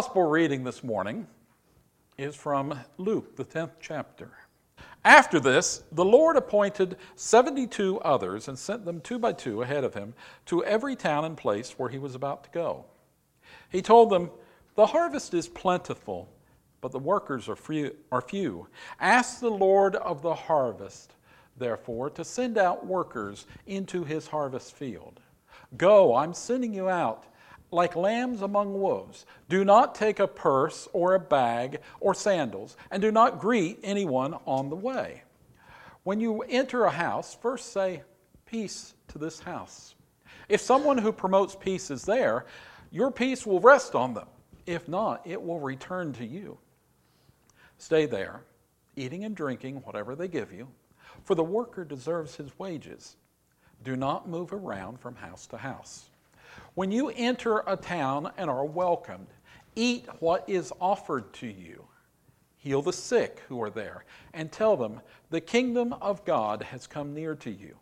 Gospel reading this morning is from Luke, the 10th chapter. After this, the Lord appointed 72 others and sent them two by two ahead of him to every town and place where he was about to go. He told them, The harvest is plentiful, but the workers are few. Are few. Ask the Lord of the harvest, therefore, to send out workers into his harvest field. Go, I'm sending you out like lambs among wolves. Do not take a purse or a bag or sandals, and do not greet anyone on the way. When you enter a house, first say, Peace to this house. If someone who promotes peace is there, your peace will rest on them. If not, it will return to you. Stay there, eating and drinking whatever they give you, for the worker deserves his wages. Do not move around from house to house. When you enter a town and are welcomed, eat what is offered to you. Heal the sick who are there, and tell them, The kingdom of God has come near to you.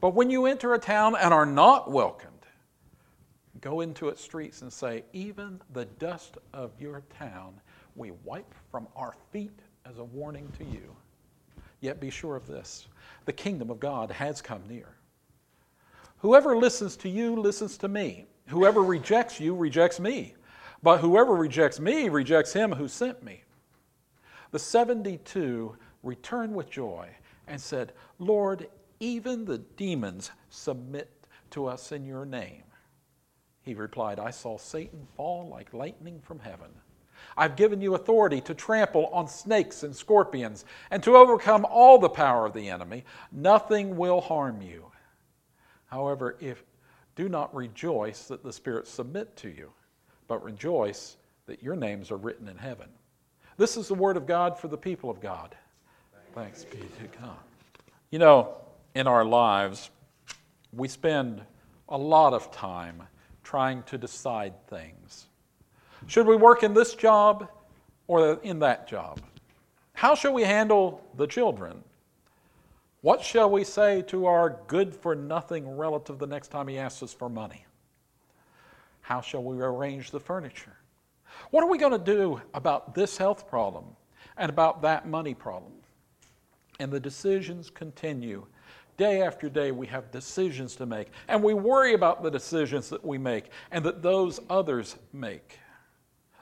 But when you enter a town and are not welcomed, go into its streets and say, Even the dust of your town we wipe from our feet as a warning to you. Yet be sure of this the kingdom of God has come near. Whoever listens to you listens to me. Whoever rejects you rejects me. But whoever rejects me rejects him who sent me. The 72 returned with joy and said, Lord, even the demons submit to us in your name. He replied, I saw Satan fall like lightning from heaven. I've given you authority to trample on snakes and scorpions and to overcome all the power of the enemy. Nothing will harm you. However, if do not rejoice that the spirits submit to you, but rejoice that your names are written in heaven. This is the word of God for the people of God. Thanks be to God. You know, in our lives, we spend a lot of time trying to decide things. Should we work in this job or in that job? How shall we handle the children? What shall we say to our good for nothing relative the next time he asks us for money? How shall we arrange the furniture? What are we going to do about this health problem and about that money problem? And the decisions continue. Day after day, we have decisions to make, and we worry about the decisions that we make and that those others make,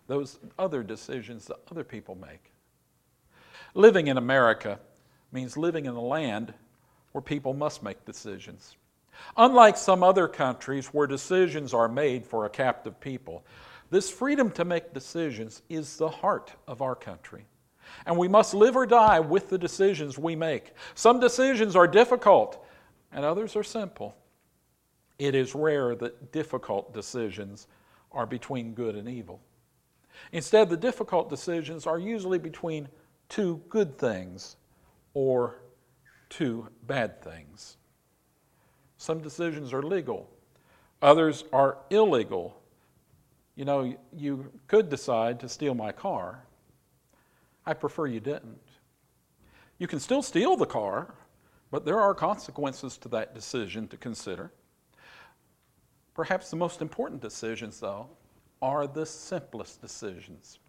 those other decisions that other people make. Living in America means living in a land where people must make decisions. Unlike some other countries where decisions are made for a captive people, this freedom to make decisions is the heart of our country. And we must live or die with the decisions we make. Some decisions are difficult, and others are simple. It is rare that difficult decisions are between good and evil. Instead, the difficult decisions are usually between two good things or two bad things. Some decisions are legal, others are illegal. You know, you could decide to steal my car. I prefer you didn't. You can still steal the car, but there are consequences to that decision to consider. Perhaps the most important decisions, though, are the simplest decisions.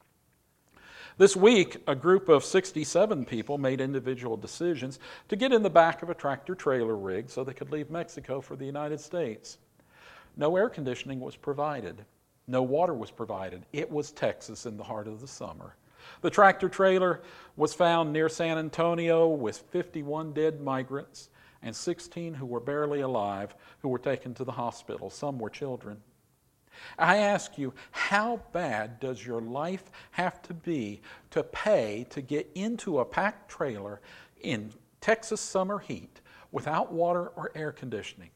This week, a group of 67 people made individual decisions to get in the back of a tractor trailer rig so they could leave Mexico for the United States. No air conditioning was provided, no water was provided. It was Texas in the heart of the summer. The tractor trailer was found near San Antonio with 51 dead migrants and 16 who were barely alive who were taken to the hospital. Some were children. I ask you, how bad does your life have to be to pay to get into a packed trailer in Texas summer heat without water or air conditioning?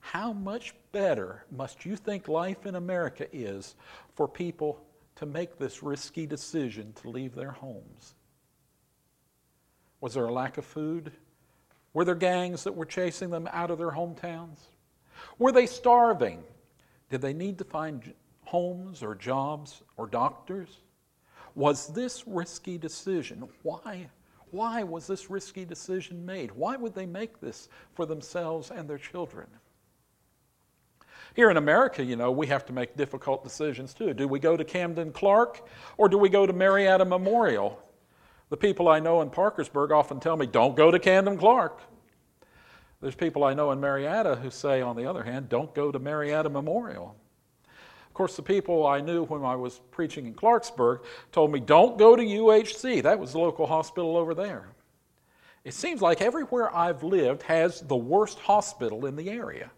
How much better must you think life in America is for people to make this risky decision to leave their homes? Was there a lack of food? Were there gangs that were chasing them out of their hometowns? Were they starving? Did they need to find homes or jobs or doctors? Was this risky decision? Why? Why was this risky decision made? Why would they make this for themselves and their children? Here in America, you know, we have to make difficult decisions too. Do we go to Camden Clark or do we go to Marietta Memorial? The people I know in Parkersburg often tell me, don't go to Camden Clark. There's people I know in Marietta who say, on the other hand, don't go to Marietta Memorial. Of course, the people I knew when I was preaching in Clarksburg told me, don't go to UHC. That was the local hospital over there. It seems like everywhere I've lived has the worst hospital in the area.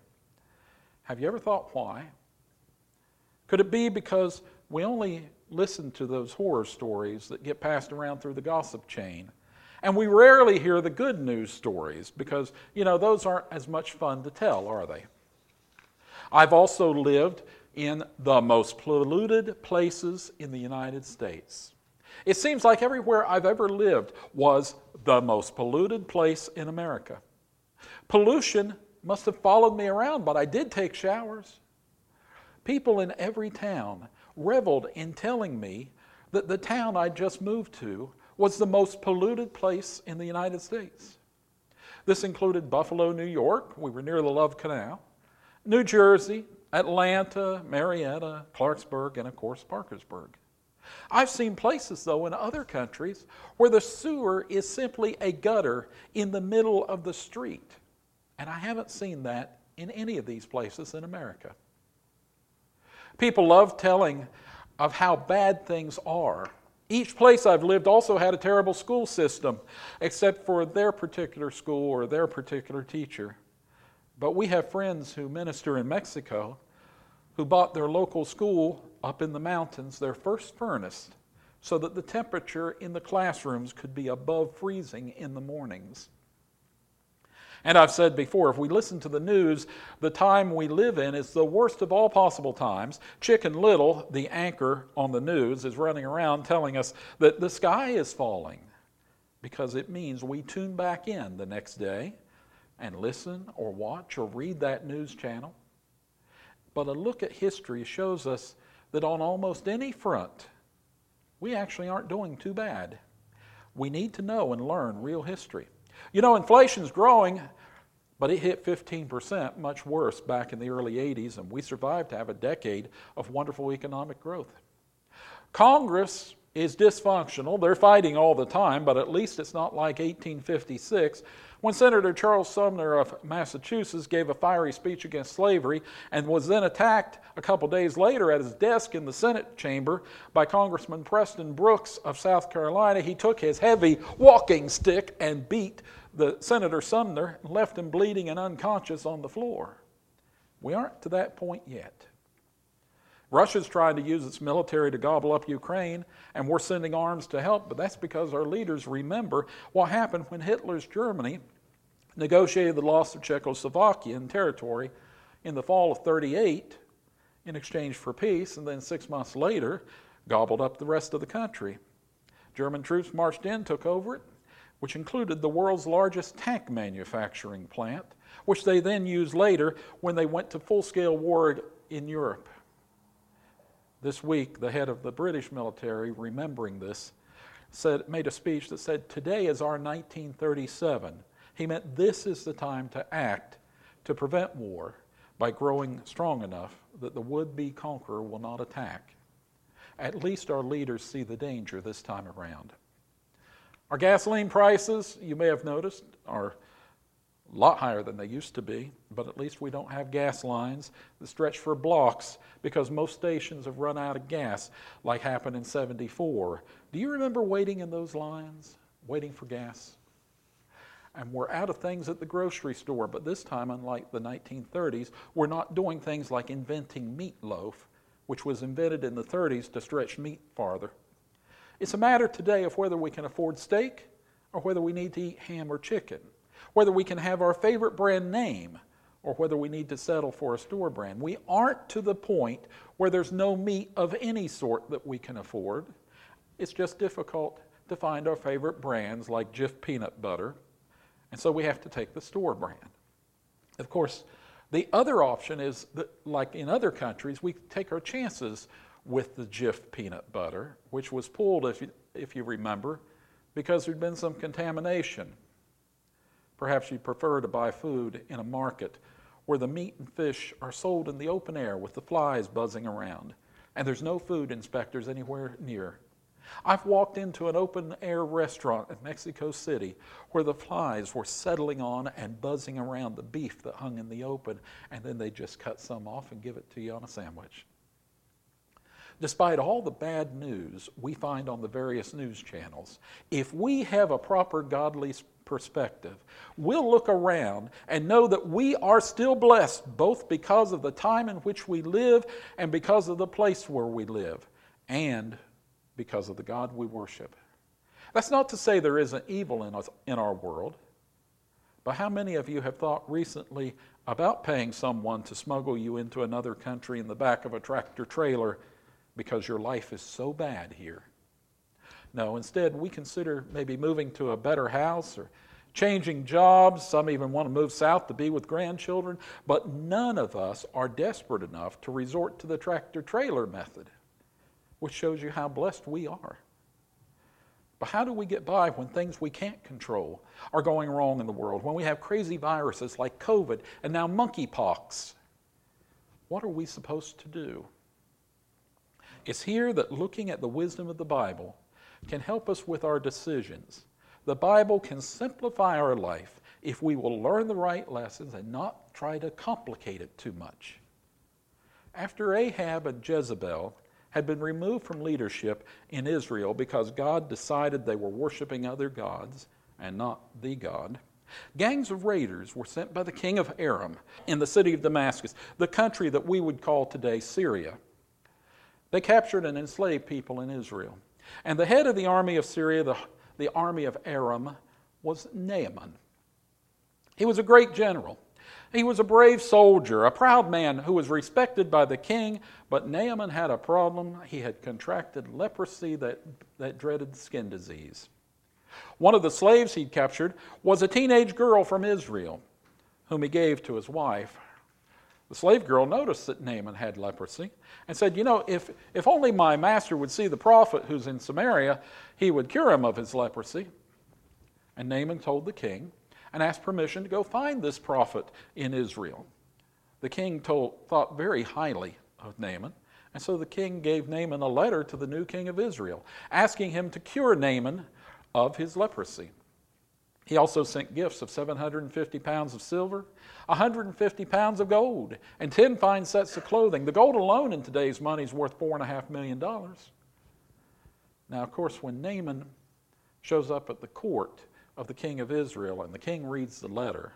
Have you ever thought why? Could it be because we only listen to those horror stories that get passed around through the gossip chain? And we rarely hear the good news stories because, you know, those aren't as much fun to tell, are they? I've also lived in the most polluted places in the United States. It seems like everywhere I've ever lived was the most polluted place in America. Pollution must have followed me around, but I did take showers. People in every town reveled in telling me that the town I'd just moved to was the most polluted place in the United States. This included Buffalo, New York, we were near the Love Canal, New Jersey, Atlanta, Marietta, Clarksburg, and of course Parkersburg. I've seen places, though, in other countries where the sewer is simply a gutter in the middle of the street. And I haven't seen that in any of these places in America. People love telling of how bad things are. Each place I've lived also had a terrible school system, except for their particular school or their particular teacher. But we have friends who minister in Mexico who bought their local school up in the mountains their first furnace so that the temperature in the classrooms could be above freezing in the mornings. And I've said before, if we listen to the news, the time we live in is the worst of all possible times. Chicken Little, the anchor on the news, is running around telling us that the sky is falling because it means we tune back in the next day and listen or watch or read that news channel. But a look at history shows us that on almost any front, we actually aren't doing too bad. We need to know and learn real history. You know, inflation's growing, but it hit 15%, much worse back in the early 80s, and we survived to have a decade of wonderful economic growth. Congress is dysfunctional. They're fighting all the time, but at least it's not like 1856 when Senator Charles Sumner of Massachusetts gave a fiery speech against slavery and was then attacked a couple days later at his desk in the Senate chamber by Congressman Preston Brooks of South Carolina. He took his heavy walking stick and beat the Senator Sumner and left him bleeding and unconscious on the floor. We aren't to that point yet. Russia's trying to use its military to gobble up Ukraine, and we're sending arms to help, but that's because our leaders remember what happened when Hitler's Germany negotiated the loss of Czechoslovakian territory in the fall of 38 in exchange for peace, and then six months later gobbled up the rest of the country. German troops marched in, took over it, which included the world's largest tank manufacturing plant, which they then used later when they went to full scale war in Europe. This week, the head of the British military, remembering this, said, made a speech that said, Today is our 1937. He meant this is the time to act to prevent war by growing strong enough that the would be conqueror will not attack. At least our leaders see the danger this time around. Our gasoline prices, you may have noticed, are a lot higher than they used to be, but at least we don't have gas lines that stretch for blocks because most stations have run out of gas, like happened in 74. Do you remember waiting in those lines, waiting for gas? And we're out of things at the grocery store, but this time, unlike the 1930s, we're not doing things like inventing meatloaf, which was invented in the 30s to stretch meat farther. It's a matter today of whether we can afford steak or whether we need to eat ham or chicken whether we can have our favorite brand name or whether we need to settle for a store brand. We aren't to the point where there's no meat of any sort that we can afford. It's just difficult to find our favorite brands like Jif peanut butter, and so we have to take the store brand. Of course, the other option is that, like in other countries, we take our chances with the Jif peanut butter, which was pulled, if you, if you remember, because there'd been some contamination. Perhaps you prefer to buy food in a market where the meat and fish are sold in the open air with the flies buzzing around, and there's no food inspectors anywhere near. I've walked into an open air restaurant in Mexico City where the flies were settling on and buzzing around the beef that hung in the open, and then they just cut some off and give it to you on a sandwich. Despite all the bad news we find on the various news channels, if we have a proper godly perspective, we'll look around and know that we are still blessed both because of the time in which we live and because of the place where we live and because of the God we worship. That's not to say there isn't evil in, us, in our world, but how many of you have thought recently about paying someone to smuggle you into another country in the back of a tractor trailer because your life is so bad here? No, instead, we consider maybe moving to a better house or changing jobs. Some even want to move south to be with grandchildren. But none of us are desperate enough to resort to the tractor trailer method, which shows you how blessed we are. But how do we get by when things we can't control are going wrong in the world? When we have crazy viruses like COVID and now monkeypox? What are we supposed to do? It's here that looking at the wisdom of the Bible can help us with our decisions. The Bible can simplify our life if we will learn the right lessons and not try to complicate it too much. After Ahab and Jezebel had been removed from leadership in Israel because God decided they were worshiping other gods and not the God, gangs of raiders were sent by the king of Aram in the city of Damascus, the country that we would call today Syria. They captured and enslaved people in Israel. And the head of the army of Syria, the, the army of Aram, was Naaman. He was a great general. He was a brave soldier, a proud man who was respected by the king, but Naaman had a problem. He had contracted leprosy, that, that dreaded skin disease. One of the slaves he'd captured was a teenage girl from Israel, whom he gave to his wife. The slave girl noticed that Naaman had leprosy and said, You know, if, if only my master would see the prophet who's in Samaria, he would cure him of his leprosy. And Naaman told the king and asked permission to go find this prophet in Israel. The king told, thought very highly of Naaman, and so the king gave Naaman a letter to the new king of Israel, asking him to cure Naaman of his leprosy. He also sent gifts of 750 pounds of silver, 150 pounds of gold, and 10 fine sets of clothing. The gold alone in today's money is worth $4.5 million. Now, of course, when Naaman shows up at the court of the king of Israel and the king reads the letter,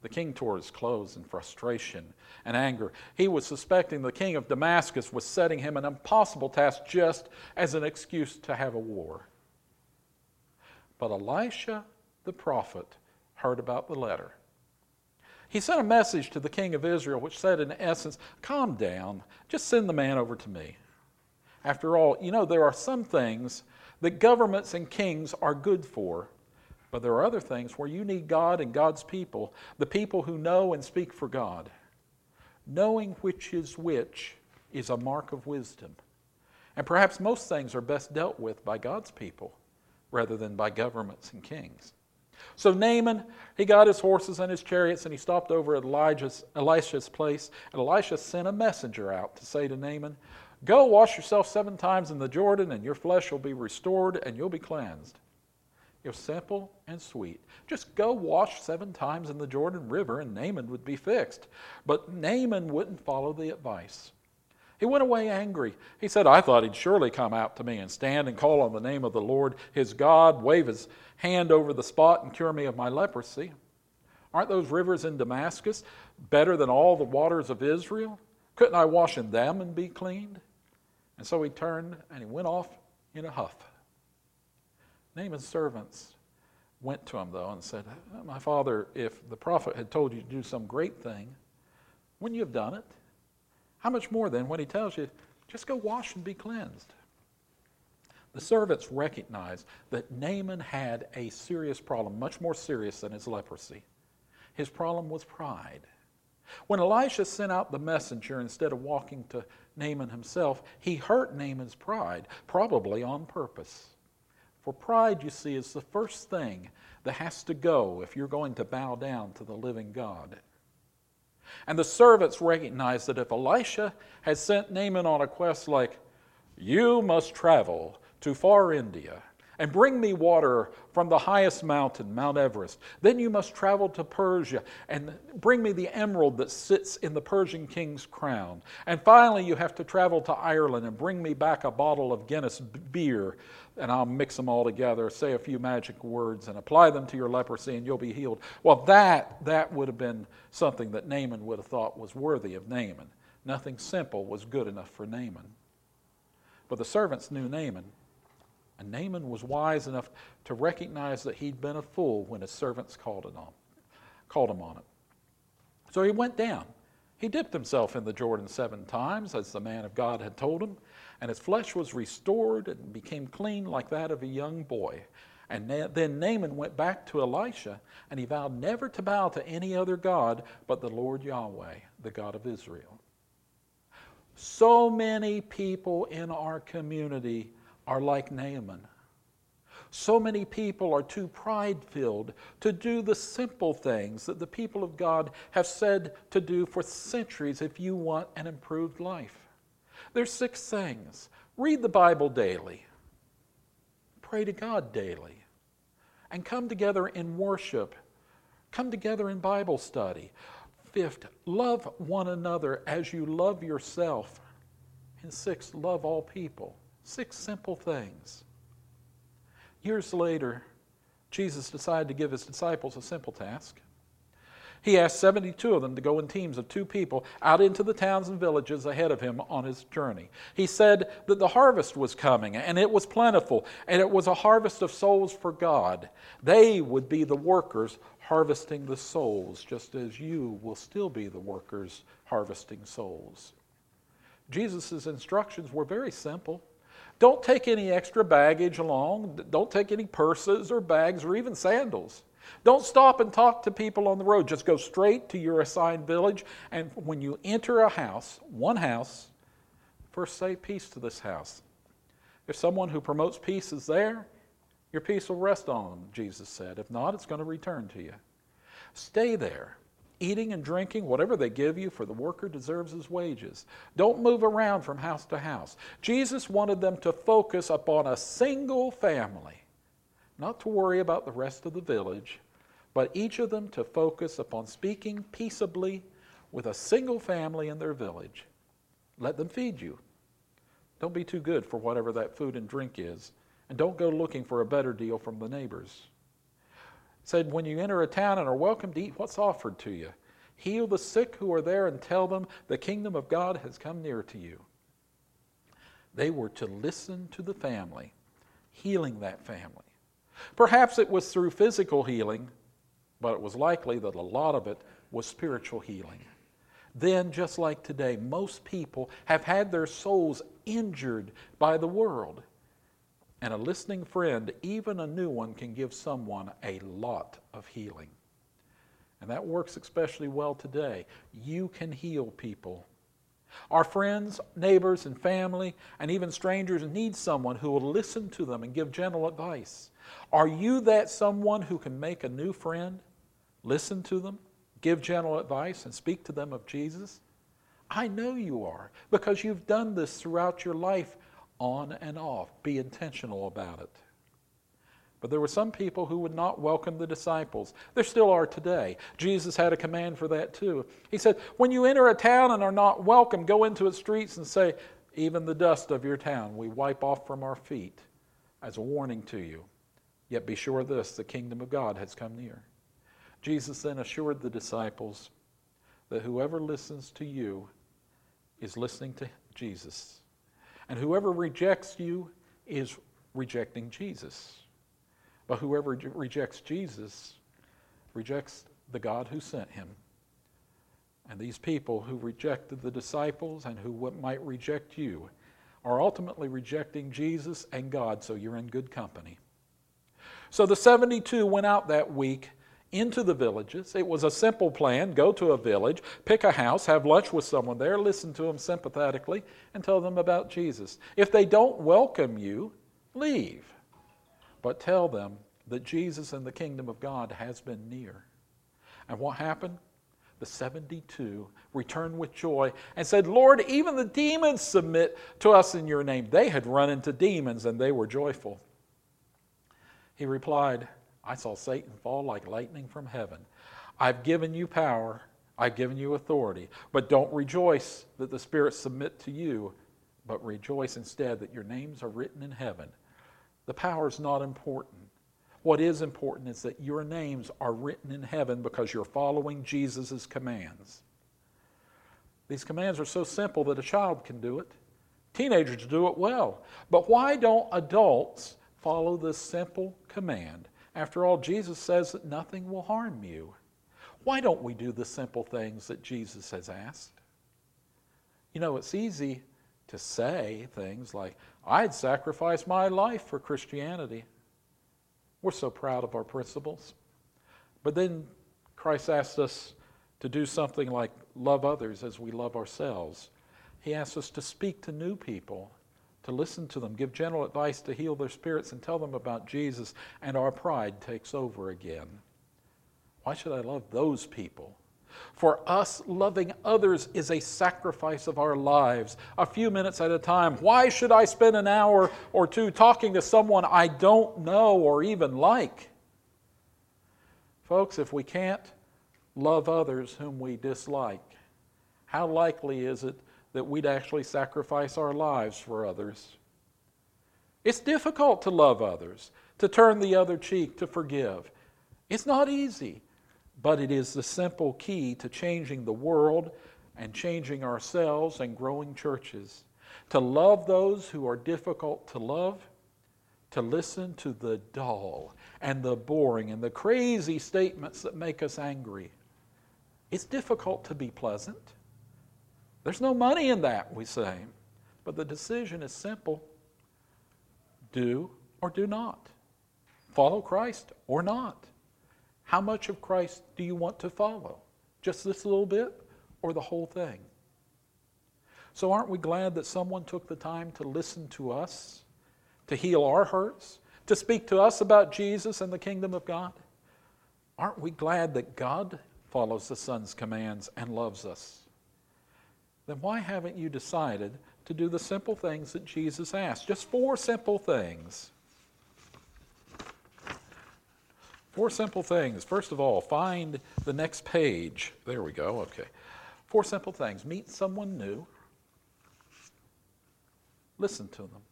the king tore his clothes in frustration and anger. He was suspecting the king of Damascus was setting him an impossible task just as an excuse to have a war. But Elisha the prophet heard about the letter. He sent a message to the king of Israel, which said, in essence, Calm down, just send the man over to me. After all, you know, there are some things that governments and kings are good for, but there are other things where you need God and God's people, the people who know and speak for God. Knowing which is which is a mark of wisdom. And perhaps most things are best dealt with by God's people rather than by governments and kings. So Naaman, he got his horses and his chariots and he stopped over at Elijah's, Elisha's place. And Elisha sent a messenger out to say to Naaman, Go wash yourself seven times in the Jordan, and your flesh will be restored and you'll be cleansed. It was simple and sweet. Just go wash seven times in the Jordan River and Naaman would be fixed. But Naaman wouldn't follow the advice. He went away angry. He said, I thought he'd surely come out to me and stand and call on the name of the Lord his God, wave his hand over the spot and cure me of my leprosy. Aren't those rivers in Damascus better than all the waters of Israel? Couldn't I wash in them and be cleaned? And so he turned and he went off in a huff. Naaman's servants went to him, though, and said, My father, if the prophet had told you to do some great thing, wouldn't you have done it? How much more then when he tells you, just go wash and be cleansed? The servants recognized that Naaman had a serious problem, much more serious than his leprosy. His problem was pride. When Elisha sent out the messenger instead of walking to Naaman himself, he hurt Naaman's pride, probably on purpose. For pride, you see, is the first thing that has to go if you're going to bow down to the living God. And the servants recognized that if Elisha had sent Naaman on a quest like, You must travel to far India and bring me water from the highest mountain, Mount Everest. Then you must travel to Persia and bring me the emerald that sits in the Persian king's crown. And finally, you have to travel to Ireland and bring me back a bottle of Guinness beer. And I'll mix them all together, say a few magic words, and apply them to your leprosy, and you'll be healed. Well, that, that would have been something that Naaman would have thought was worthy of Naaman. Nothing simple was good enough for Naaman. But the servants knew Naaman and Naaman was wise enough to recognize that he'd been a fool when his servants called, it on, called him on it. So he went down. He dipped himself in the Jordan seven times, as the man of God had told him, and his flesh was restored and became clean like that of a young boy. And then Naaman went back to Elisha, and he vowed never to bow to any other God but the Lord Yahweh, the God of Israel. So many people in our community are like Naaman. So many people are too pride filled to do the simple things that the people of God have said to do for centuries if you want an improved life. There's six things read the Bible daily, pray to God daily, and come together in worship, come together in Bible study. Fifth, love one another as you love yourself. And sixth, love all people. Six simple things. Years later, Jesus decided to give his disciples a simple task. He asked 72 of them to go in teams of two people out into the towns and villages ahead of him on his journey. He said that the harvest was coming and it was plentiful and it was a harvest of souls for God. They would be the workers harvesting the souls, just as you will still be the workers harvesting souls. Jesus' instructions were very simple. Don't take any extra baggage along. Don't take any purses or bags or even sandals. Don't stop and talk to people on the road. Just go straight to your assigned village. And when you enter a house, one house, first say peace to this house. If someone who promotes peace is there, your peace will rest on them, Jesus said. If not, it's going to return to you. Stay there, eating and drinking whatever they give you, for the worker deserves his wages. Don't move around from house to house. Jesus wanted them to focus upon a single family, not to worry about the rest of the village, but each of them to focus upon speaking peaceably with a single family in their village. Let them feed you. Don't be too good for whatever that food and drink is, and don't go looking for a better deal from the neighbors. Said, When you enter a town and are welcome to eat what's offered to you, heal the sick who are there and tell them the kingdom of God has come near to you. They were to listen to the family, healing that family. Perhaps it was through physical healing, but it was likely that a lot of it was spiritual healing. Then, just like today, most people have had their souls injured by the world. And a listening friend, even a new one, can give someone a lot of healing. And that works especially well today. You can heal people. Our friends, neighbors, and family, and even strangers need someone who will listen to them and give gentle advice. Are you that someone who can make a new friend, listen to them, give gentle advice, and speak to them of Jesus? I know you are because you've done this throughout your life on and off. Be intentional about it. But there were some people who would not welcome the disciples. There still are today. Jesus had a command for that too. He said, When you enter a town and are not welcome, go into its streets and say, Even the dust of your town we wipe off from our feet as a warning to you. Yet be sure of this the kingdom of God has come near. Jesus then assured the disciples that whoever listens to you is listening to Jesus. And whoever rejects you is rejecting Jesus. But whoever rejects Jesus rejects the God who sent him. And these people who rejected the disciples and who might reject you are ultimately rejecting Jesus and God, so you're in good company. So the 72 went out that week into the villages. It was a simple plan go to a village, pick a house, have lunch with someone there, listen to them sympathetically, and tell them about Jesus. If they don't welcome you, leave. But tell them that Jesus and the kingdom of God has been near. And what happened? The 72 returned with joy and said, Lord, even the demons submit to us in your name. They had run into demons and they were joyful. He replied, I saw Satan fall like lightning from heaven. I've given you power, I've given you authority, but don't rejoice that the spirits submit to you, but rejoice instead that your names are written in heaven. The power is not important. What is important is that your names are written in heaven because you're following Jesus' commands. These commands are so simple that a child can do it. Teenagers do it well. But why don't adults follow this simple command? After all, Jesus says that nothing will harm you. Why don't we do the simple things that Jesus has asked? You know, it's easy to say things like, I'd sacrifice my life for Christianity. We're so proud of our principles. But then Christ asks us to do something like love others as we love ourselves. He asks us to speak to new people to listen to them, give gentle advice to heal their spirits, and tell them about Jesus, and our pride takes over again. Why should I love those people? For us, loving others is a sacrifice of our lives, a few minutes at a time. Why should I spend an hour or two talking to someone I don't know or even like? Folks, if we can't love others whom we dislike, how likely is it that we'd actually sacrifice our lives for others. It's difficult to love others, to turn the other cheek, to forgive. It's not easy, but it is the simple key to changing the world and changing ourselves and growing churches. To love those who are difficult to love, to listen to the dull and the boring and the crazy statements that make us angry. It's difficult to be pleasant. There's no money in that, we say. But the decision is simple do or do not. Follow Christ or not. How much of Christ do you want to follow? Just this little bit or the whole thing? So, aren't we glad that someone took the time to listen to us, to heal our hurts, to speak to us about Jesus and the kingdom of God? Aren't we glad that God follows the Son's commands and loves us? Then why haven't you decided to do the simple things that Jesus asked? Just four simple things. Four simple things. First of all, find the next page. There we go. Okay. Four simple things. Meet someone new. Listen to them.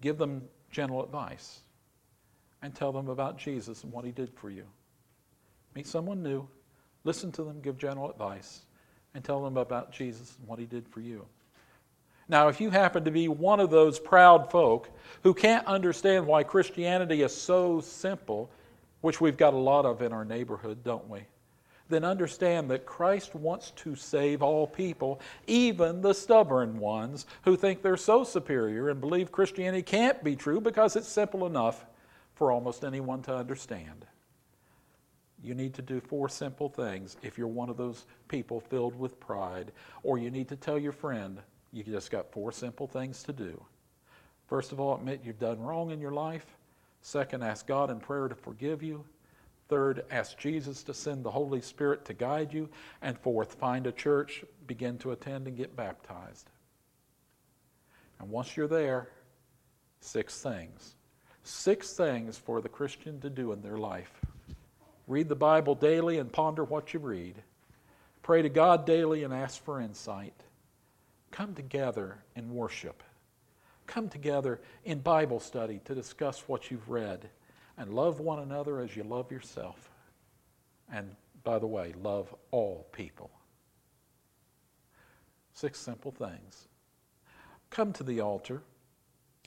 Give them gentle advice. And tell them about Jesus and what he did for you. Meet someone new. Listen to them. Give gentle advice. And tell them about Jesus and what he did for you. Now, if you happen to be one of those proud folk who can't understand why Christianity is so simple, which we've got a lot of in our neighborhood, don't we? Then understand that Christ wants to save all people, even the stubborn ones who think they're so superior and believe Christianity can't be true because it's simple enough for almost anyone to understand. You need to do four simple things if you're one of those people filled with pride, or you need to tell your friend you just got four simple things to do. First of all, admit you've done wrong in your life. Second, ask God in prayer to forgive you. Third, ask Jesus to send the Holy Spirit to guide you. And fourth, find a church, begin to attend, and get baptized. And once you're there, six things. Six things for the Christian to do in their life. Read the Bible daily and ponder what you read. Pray to God daily and ask for insight. Come together in worship. Come together in Bible study to discuss what you've read. And love one another as you love yourself. And by the way, love all people. Six simple things. Come to the altar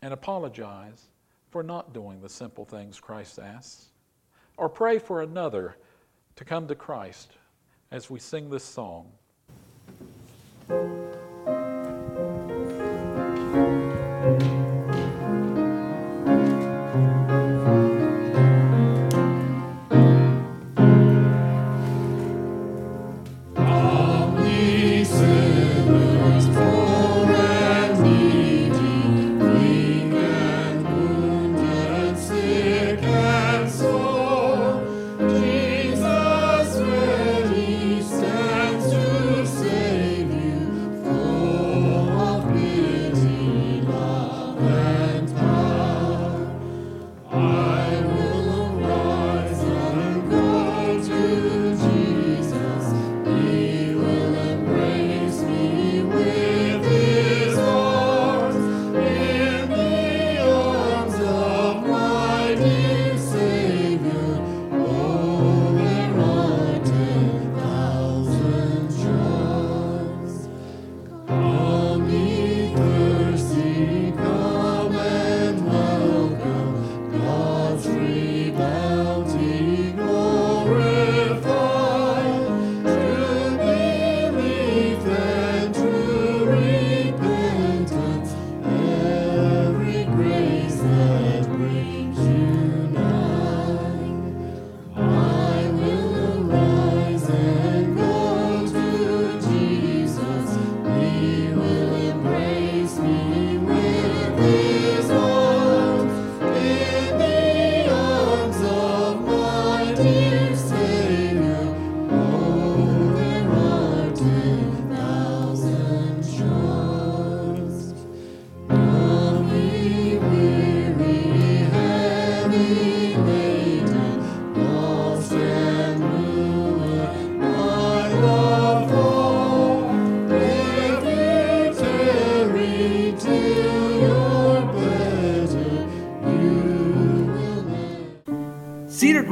and apologize for not doing the simple things Christ asks. Or pray for another to come to Christ as we sing this song.